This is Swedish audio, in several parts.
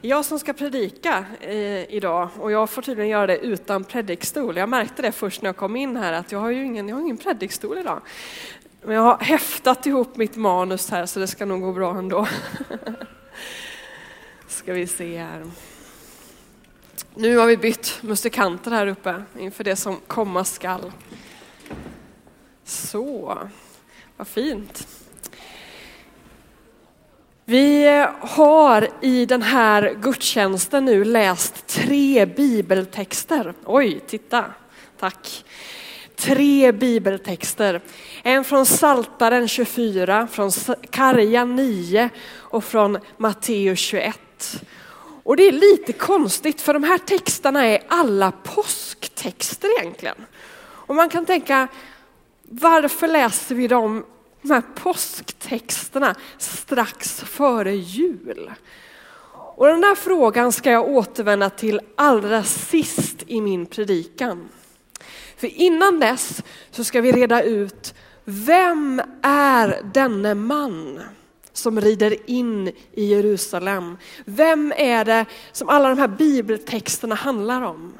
Jag som ska predika eh, idag och jag får tydligen göra det utan predikstol. Jag märkte det först när jag kom in här att jag har ju ingen, jag har ingen predikstol idag. Men jag har häftat ihop mitt manus här så det ska nog gå bra ändå. ska vi se här. Nu har vi bytt musikanter här uppe inför det som komma skall. Så, vad fint. Vi eh, har i den här gudstjänsten nu läst tre bibeltexter. Oj, titta. Tack. Tre bibeltexter. En från Saltaren 24, från Karja 9 och från Matteus 21. Och det är lite konstigt för de här texterna är alla påsktexter egentligen. Och man kan tänka, varför läser vi dem de här påsktexterna strax före jul? Och den där frågan ska jag återvända till allra sist i min predikan. För innan dess så ska vi reda ut, vem är denne man som rider in i Jerusalem? Vem är det som alla de här bibeltexterna handlar om?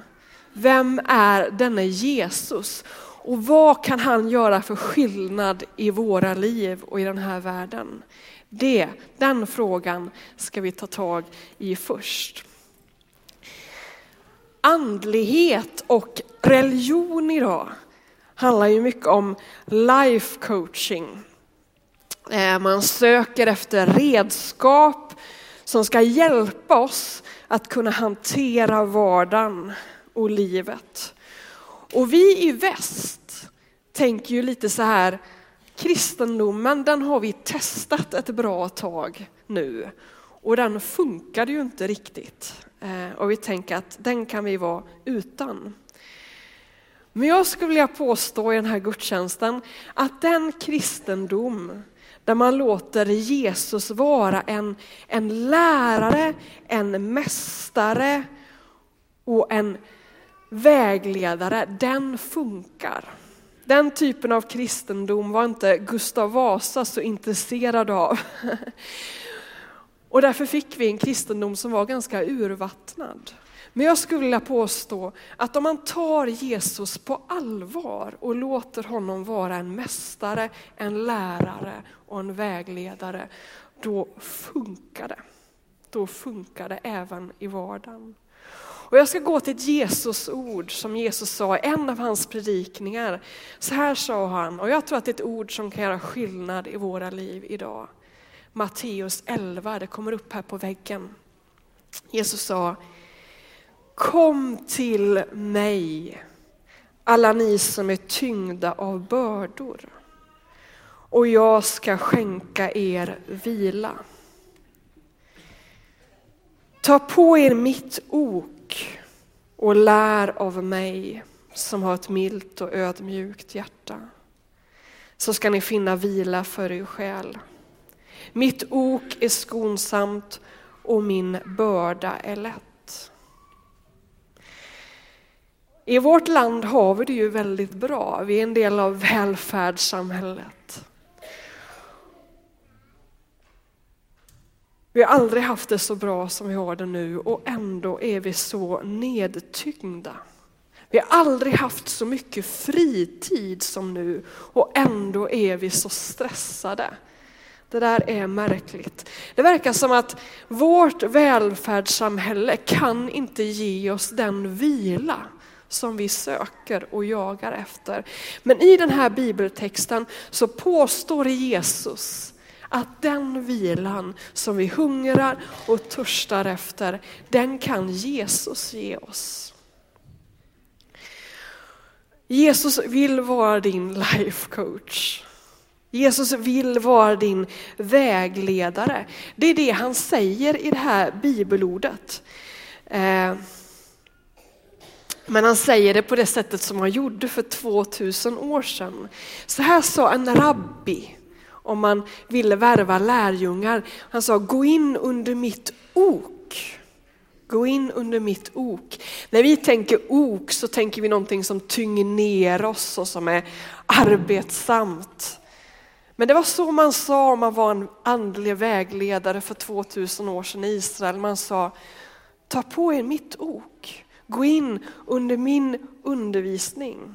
Vem är denne Jesus? Och vad kan han göra för skillnad i våra liv och i den här världen? Det, den frågan ska vi ta tag i först. Andlighet och religion idag handlar ju mycket om life coaching. Eh, man söker efter redskap som ska hjälpa oss att kunna hantera vardagen och livet. Och vi i väst tänker ju lite så här, kristendomen den har vi testat ett bra tag nu och den funkade ju inte riktigt. Eh, och vi tänker att den kan vi vara utan. Men jag skulle vilja påstå i den här gudstjänsten att den kristendom där man låter Jesus vara en, en lärare, en mästare och en vägledare, den funkar. Den typen av kristendom var inte Gustav Vasa så intresserad av. Och därför fick vi en kristendom som var ganska urvattnad. Men jag skulle vilja påstå att om man tar Jesus på allvar och låter honom vara en mästare, en lärare och en vägledare, då funkar det. Då funkar det även i vardagen. Och jag ska gå till ett Jesus-ord som Jesus sa i en av hans predikningar. Så här sa han, och jag tror att det är ett ord som kan göra skillnad i våra liv idag. Matteus 11, det kommer upp här på väggen. Jesus sa, Kom till mig, alla ni som är tyngda av bördor, och jag ska skänka er vila. Ta på er mitt ok och lär av mig som har ett milt och ödmjukt hjärta. Så ska ni finna vila för er själ. Mitt ok är skonsamt och min börda är lätt. I vårt land har vi det ju väldigt bra. Vi är en del av välfärdssamhället. Vi har aldrig haft det så bra som vi har det nu och ändå är vi så nedtyngda. Vi har aldrig haft så mycket fritid som nu och ändå är vi så stressade. Det där är märkligt. Det verkar som att vårt välfärdssamhälle kan inte ge oss den vila som vi söker och jagar efter. Men i den här bibeltexten så påstår Jesus att den vilan som vi hungrar och törstar efter, den kan Jesus ge oss. Jesus vill vara din life coach. Jesus vill vara din vägledare. Det är det han säger i det här bibelordet. Eh, men han säger det på det sättet som han gjorde för 2000 år sedan. Så här sa en rabbi om man ville värva lärjungar. Han sa, gå in under mitt ok. Gå in under mitt ok. När vi tänker ok så tänker vi någonting som tynger ner oss och som är arbetsamt. Men det var så man sa om man var en andlig vägledare för 2000 år sedan i Israel. Man sa, ta på er mitt ok, gå in under min undervisning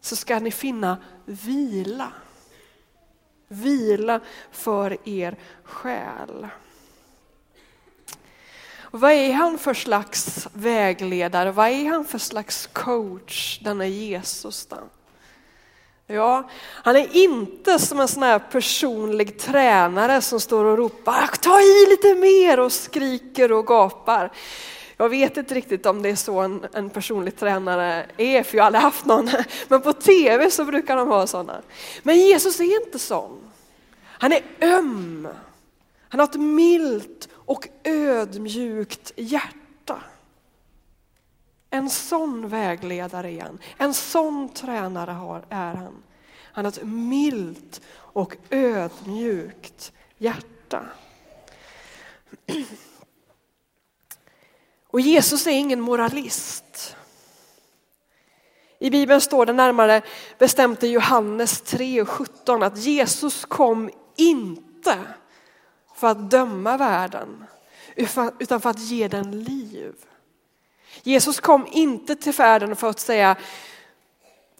så ska ni finna vila. Vila för er själ. vad är han för slags vägledare? Vad är han för slags coach, denna Jesus? Då? Ja, han är inte som en sån här personlig tränare som står och ropar ah, ta i lite mer och skriker och gapar. Jag vet inte riktigt om det är så en, en personlig tränare är, för jag har aldrig haft någon. Men på tv så brukar de vara sådana. Men Jesus är inte sån. Han är öm. Han har ett milt och ödmjukt hjärta. En sån vägledare är han. En sån tränare har, är han. Han har ett milt och ödmjukt hjärta. Och Jesus är ingen moralist. I Bibeln står det närmare bestämt i Johannes 3 och 17 att Jesus kom inte för att döma världen utan för att ge den liv. Jesus kom inte till världen för att säga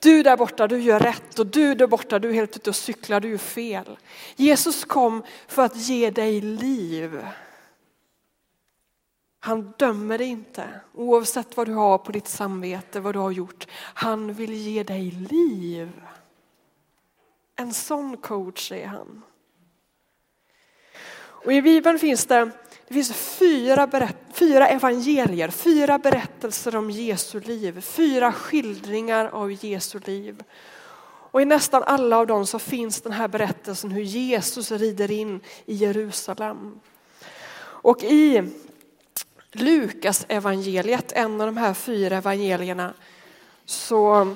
du där borta, du gör rätt och du där borta, du är helt ute och cyklar, du är fel. Jesus kom för att ge dig liv. Han dömer dig inte oavsett vad du har på ditt samvete, vad du har gjort. Han vill ge dig liv. En sån coach är han. Och I Bibeln finns det, det finns fyra, berätt, fyra evangelier, fyra berättelser om Jesu liv, fyra skildringar av Jesu liv. Och i nästan alla av dem så finns den här berättelsen hur Jesus rider in i Jerusalem. Och i Lukas evangeliet, en av de här fyra evangelierna, så,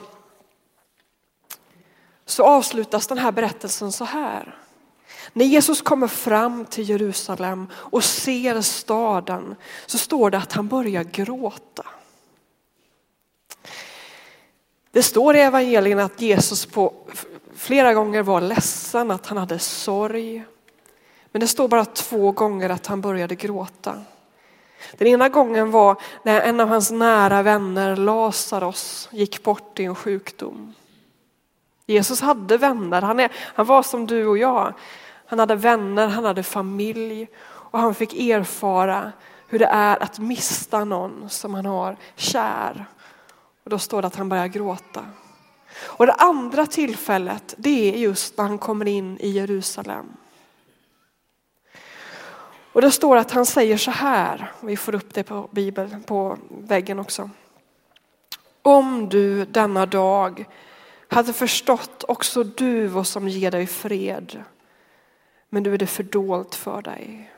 så avslutas den här berättelsen så här. När Jesus kommer fram till Jerusalem och ser staden så står det att han börjar gråta. Det står i evangelierna att Jesus på flera gånger var ledsen, att han hade sorg. Men det står bara två gånger att han började gråta. Den ena gången var när en av hans nära vänner, Lazarus, gick bort i en sjukdom. Jesus hade vänner, han, är, han var som du och jag. Han hade vänner, han hade familj och han fick erfara hur det är att mista någon som han har kär. Och då står det att han börjar gråta. Och det andra tillfället, det är just när han kommer in i Jerusalem. Och det står att han säger så här, vi får upp det på Bibeln, på väggen också. Om du denna dag hade förstått också du vad som ger dig fred, men nu är det fördolt för dig.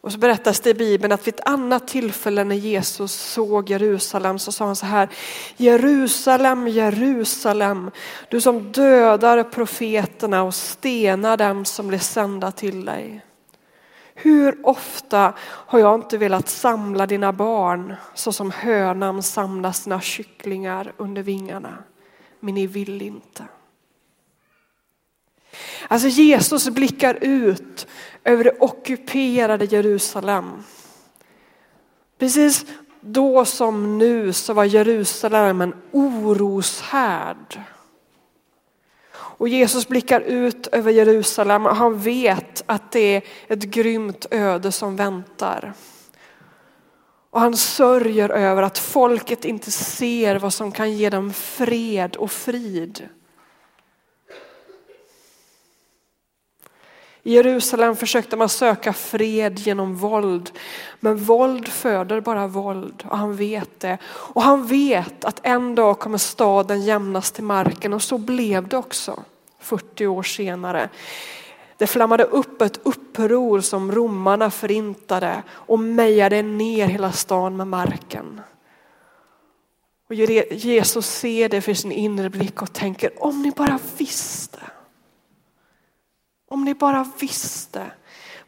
Och så berättas det i Bibeln att vid ett annat tillfälle när Jesus såg Jerusalem så sa han så här. Jerusalem, Jerusalem, du som dödar profeterna och stenar dem som blir sända till dig. Hur ofta har jag inte velat samla dina barn så som hönan samlar sina kycklingar under vingarna, men ni vill inte. Alltså Jesus blickar ut över det ockuperade Jerusalem. Precis då som nu så var Jerusalem en oroshärd. Och Jesus blickar ut över Jerusalem och han vet att det är ett grymt öde som väntar. Och han sörjer över att folket inte ser vad som kan ge dem fred och frid. I Jerusalem försökte man söka fred genom våld. Men våld föder bara våld och han vet det. Och han vet att en dag kommer staden jämnas till marken och så blev det också 40 år senare. Det flammade upp ett uppror som romarna förintade och mejade ner hela stan med marken. Och Jesus ser det för sin inre blick och tänker om ni bara visste. Om ni bara visste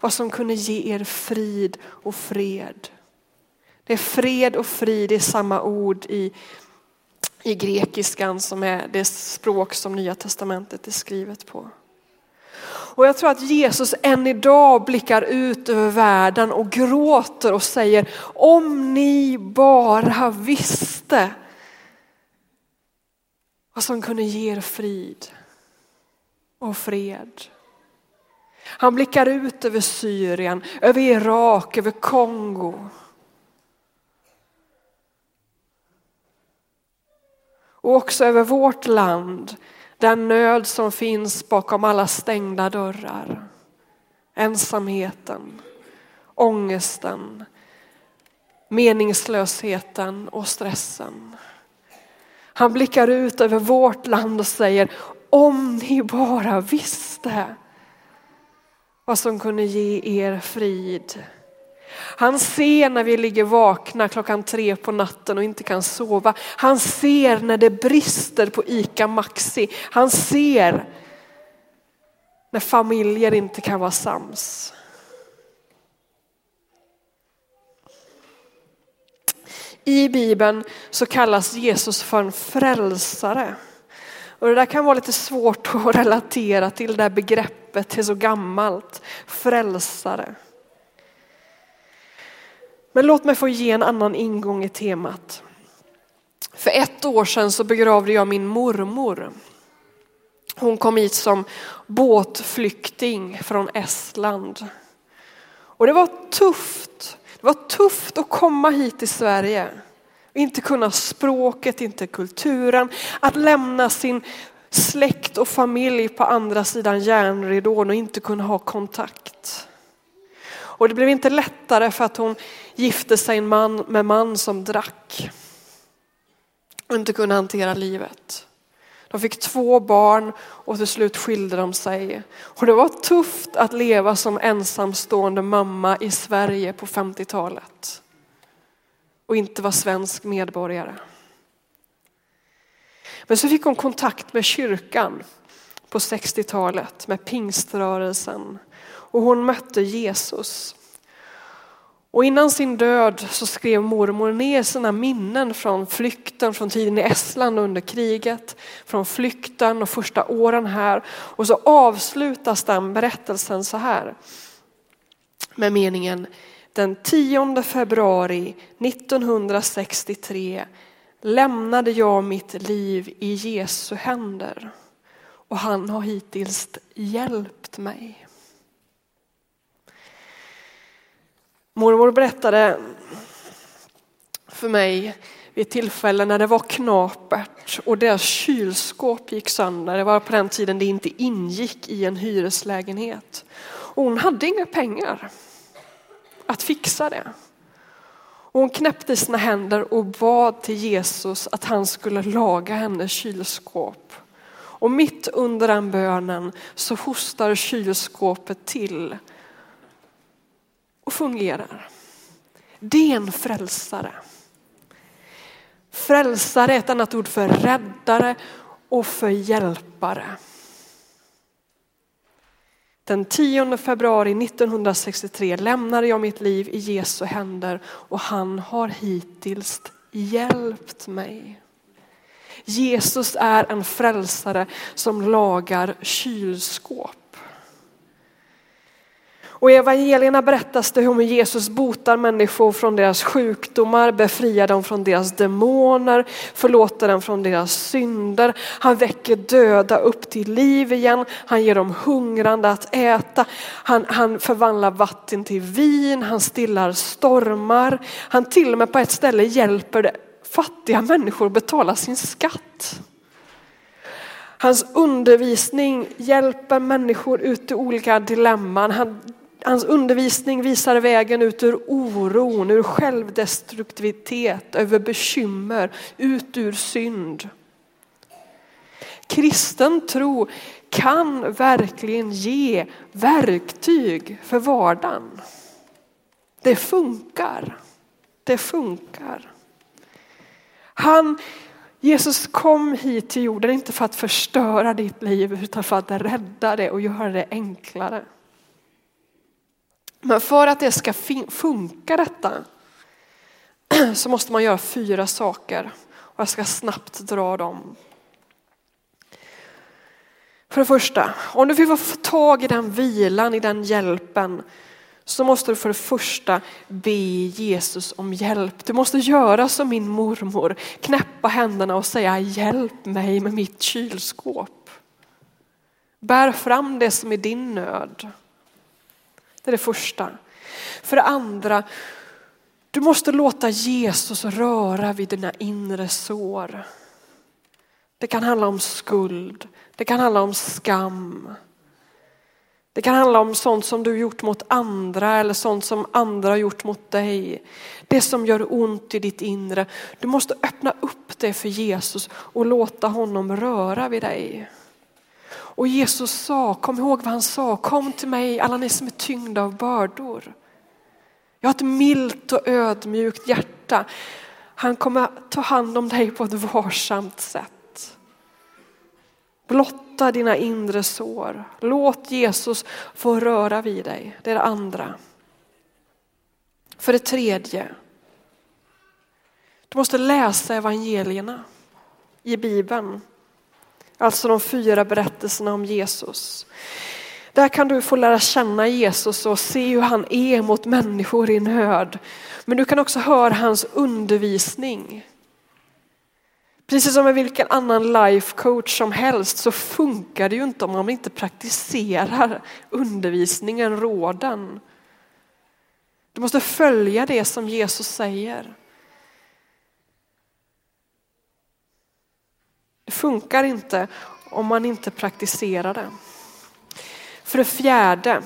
vad som kunde ge er frid och fred. Det är fred och frid i samma ord i i grekiskan som är det språk som Nya Testamentet är skrivet på. Och jag tror att Jesus än idag blickar ut över världen och gråter och säger om ni bara visste vad som kunde ge er frid och fred. Han blickar ut över Syrien, över Irak, över Kongo. Och också över vårt land, den nöd som finns bakom alla stängda dörrar. Ensamheten, ångesten, meningslösheten och stressen. Han blickar ut över vårt land och säger, om ni bara visste vad som kunde ge er frid. Han ser när vi ligger vakna klockan tre på natten och inte kan sova. Han ser när det brister på ICA Maxi. Han ser när familjer inte kan vara sams. I Bibeln så kallas Jesus för en frälsare. Och det där kan vara lite svårt att relatera till det där begreppet, det är så gammalt. Frälsare. Men låt mig få ge en annan ingång i temat. För ett år sedan så begravde jag min mormor. Hon kom hit som båtflykting från Estland. Och det var tufft. Det var tufft att komma hit till Sverige. Inte kunna språket, inte kulturen. Att lämna sin släkt och familj på andra sidan järnridån och inte kunna ha kontakt. Och det blev inte lättare för att hon gifte sig man, med man som drack. Och inte kunde hantera livet. De fick två barn och till slut skilde de sig. Och det var tufft att leva som ensamstående mamma i Sverige på 50-talet. Och inte vara svensk medborgare. Men så fick hon kontakt med kyrkan på 60-talet, med pingströrelsen. Och hon mötte Jesus. Och innan sin död så skrev mormor ner sina minnen från flykten från tiden i Estland under kriget, från flykten och första åren här. Och så avslutas den berättelsen så här med meningen den 10 februari 1963 lämnade jag mitt liv i Jesu händer och han har hittills hjälpt mig. Mormor berättade för mig vid ett tillfälle när det var knapert och deras kylskåp gick sönder. Det var på den tiden det inte ingick i en hyreslägenhet. Och hon hade inga pengar att fixa det. Och hon knäppte sina händer och bad till Jesus att han skulle laga hennes kylskåp. Och mitt under den bönen så hostar kylskåpet till och fungerar. Det är en frälsare. Frälsare är ett annat ord för räddare och för hjälpare. Den 10 februari 1963 lämnade jag mitt liv i Jesu händer och han har hittills hjälpt mig. Jesus är en frälsare som lagar kylskåp. Och i evangelierna berättas det hur Jesus botar människor från deras sjukdomar, befriar dem från deras demoner, förlåter dem från deras synder. Han väcker döda upp till liv igen, han ger dem hungrande att äta. Han, han förvandlar vatten till vin, han stillar stormar. Han till och med på ett ställe hjälper fattiga människor att betala sin skatt. Hans undervisning hjälper människor ut ur olika dilemman. Han Hans undervisning visar vägen ut ur oron, ur självdestruktivitet, över bekymmer, ut ur synd. Kristen tro kan verkligen ge verktyg för vardagen. Det funkar. Det funkar. Han, Jesus kom hit till jorden inte för att förstöra ditt liv utan för att rädda det och göra det enklare. Men för att det ska funka detta så måste man göra fyra saker. Och jag ska snabbt dra dem. För det första, om du vill få tag i den vilan, i den hjälpen, så måste du för det första be Jesus om hjälp. Du måste göra som min mormor, knäppa händerna och säga hjälp mig med mitt kylskåp. Bär fram det som är din nöd. Det är det första. För det andra, du måste låta Jesus röra vid dina inre sår. Det kan handla om skuld, det kan handla om skam. Det kan handla om sånt som du gjort mot andra eller sånt som andra har gjort mot dig. Det som gör ont i ditt inre. Du måste öppna upp det för Jesus och låta honom röra vid dig. Och Jesus sa, kom ihåg vad han sa, kom till mig alla ni som är tyngda av bördor. Jag har ett milt och ödmjukt hjärta. Han kommer ta hand om dig på ett varsamt sätt. Blotta dina inre sår. Låt Jesus få röra vid dig. Det är det andra. För det tredje. Du måste läsa evangelierna i Bibeln. Alltså de fyra berättelserna om Jesus. Där kan du få lära känna Jesus och se hur han är mot människor i nöd. Men du kan också höra hans undervisning. Precis som med vilken annan life coach som helst så funkar det ju inte om man inte praktiserar undervisningen, råden. Du måste följa det som Jesus säger. Funkar inte om man inte praktiserar det. För det fjärde,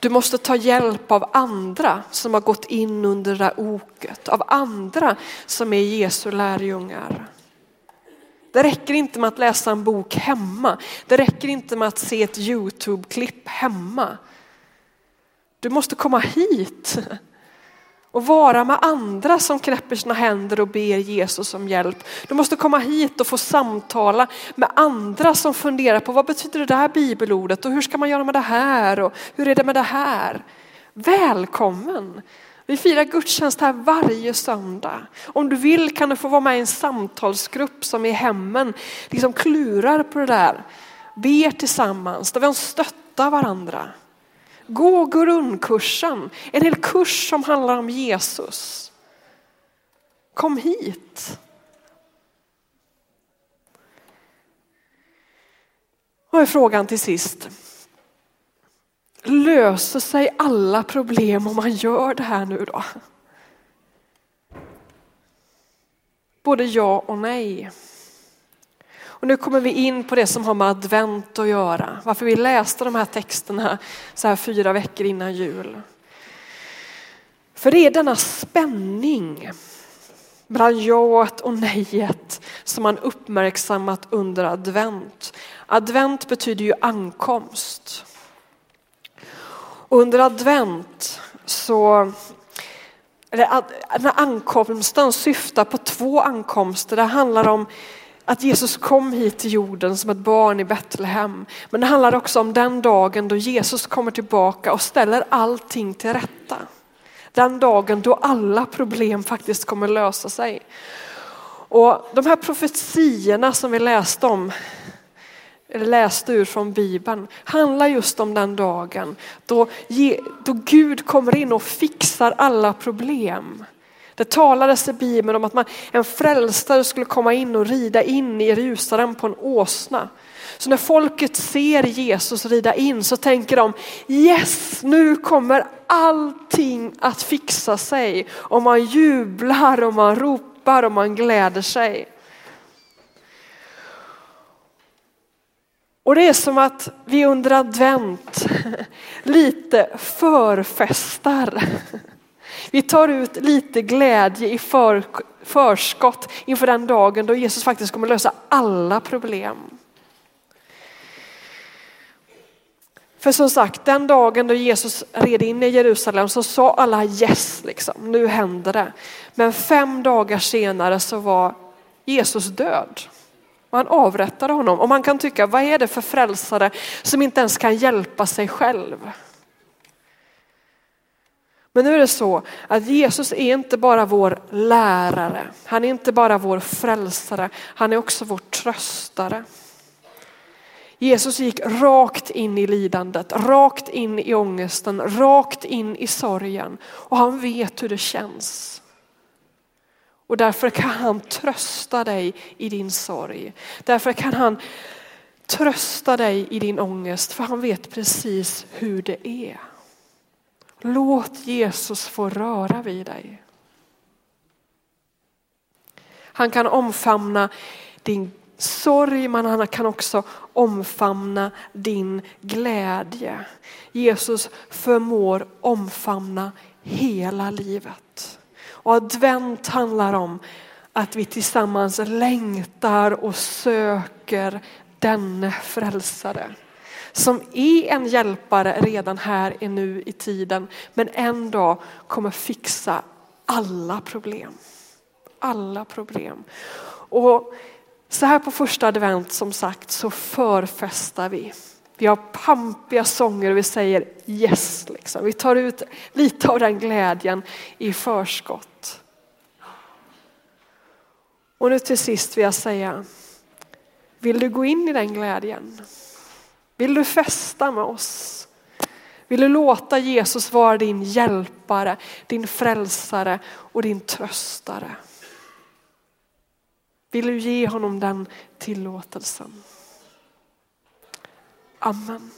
du måste ta hjälp av andra som har gått in under det där oket, av andra som är Jesu lärjungar. Det räcker inte med att läsa en bok hemma. Det räcker inte med att se ett Youtube-klipp hemma. Du måste komma hit och vara med andra som knäpper sina händer och ber Jesus om hjälp. Du måste komma hit och få samtala med andra som funderar på vad betyder det där bibelordet och hur ska man göra med det här och hur är det med det här? Välkommen! Vi firar gudstjänst här varje söndag. Om du vill kan du få vara med i en samtalsgrupp som i hemmen liksom klurar på det där. Ber tillsammans, där vi stöttar varandra. Gå grundkursen, en hel kurs som handlar om Jesus. Kom hit. Och är frågan till sist. Löser sig alla problem om man gör det här nu då? Både ja och nej. Och nu kommer vi in på det som har med advent att göra. Varför vi läste de här texterna så här fyra veckor innan jul. För det är denna spänning bland jaet och nejet som man uppmärksammat under advent. Advent betyder ju ankomst. Och under advent så eller när ankomsten syftar på två ankomster. Det handlar om att Jesus kom hit till jorden som ett barn i Betlehem. Men det handlar också om den dagen då Jesus kommer tillbaka och ställer allting till rätta. Den dagen då alla problem faktiskt kommer lösa sig. Och de här profetiorna som vi läste om, eller läste ur från Bibeln, handlar just om den dagen då, då Gud kommer in och fixar alla problem. Det talades i Bibeln om att man, en frälsare skulle komma in och rida in i Jerusalem på en åsna. Så när folket ser Jesus rida in så tänker de yes, nu kommer allting att fixa sig. Och man jublar och man ropar och man gläder sig. Och det är som att vi under advent lite förfestar vi tar ut lite glädje i för, förskott inför den dagen då Jesus faktiskt kommer lösa alla problem. För som sagt, den dagen då Jesus red in i Jerusalem så sa alla yes, liksom, nu händer det. Men fem dagar senare så var Jesus död. Man avrättade honom och man kan tycka, vad är det för frälsare som inte ens kan hjälpa sig själv? Men nu är det så att Jesus är inte bara vår lärare. Han är inte bara vår frälsare. Han är också vår tröstare. Jesus gick rakt in i lidandet, rakt in i ångesten, rakt in i sorgen. Och han vet hur det känns. Och därför kan han trösta dig i din sorg. Därför kan han trösta dig i din ångest, för han vet precis hur det är. Låt Jesus få röra vid dig. Han kan omfamna din sorg, men han kan också omfamna din glädje. Jesus förmår omfamna hela livet. Och advent handlar om att vi tillsammans längtar och söker denne frälsare. Som är en hjälpare redan här nu i tiden men en dag kommer fixa alla problem. Alla problem. Och så här på första advent som sagt så förfestar vi. Vi har pampiga sånger och vi säger yes. Liksom. Vi tar ut lite av den glädjen i förskott. Och nu till sist vill jag säga, vill du gå in i den glädjen? Vill du festa med oss? Vill du låta Jesus vara din hjälpare, din frälsare och din tröstare? Vill du ge honom den tillåtelsen? Amen.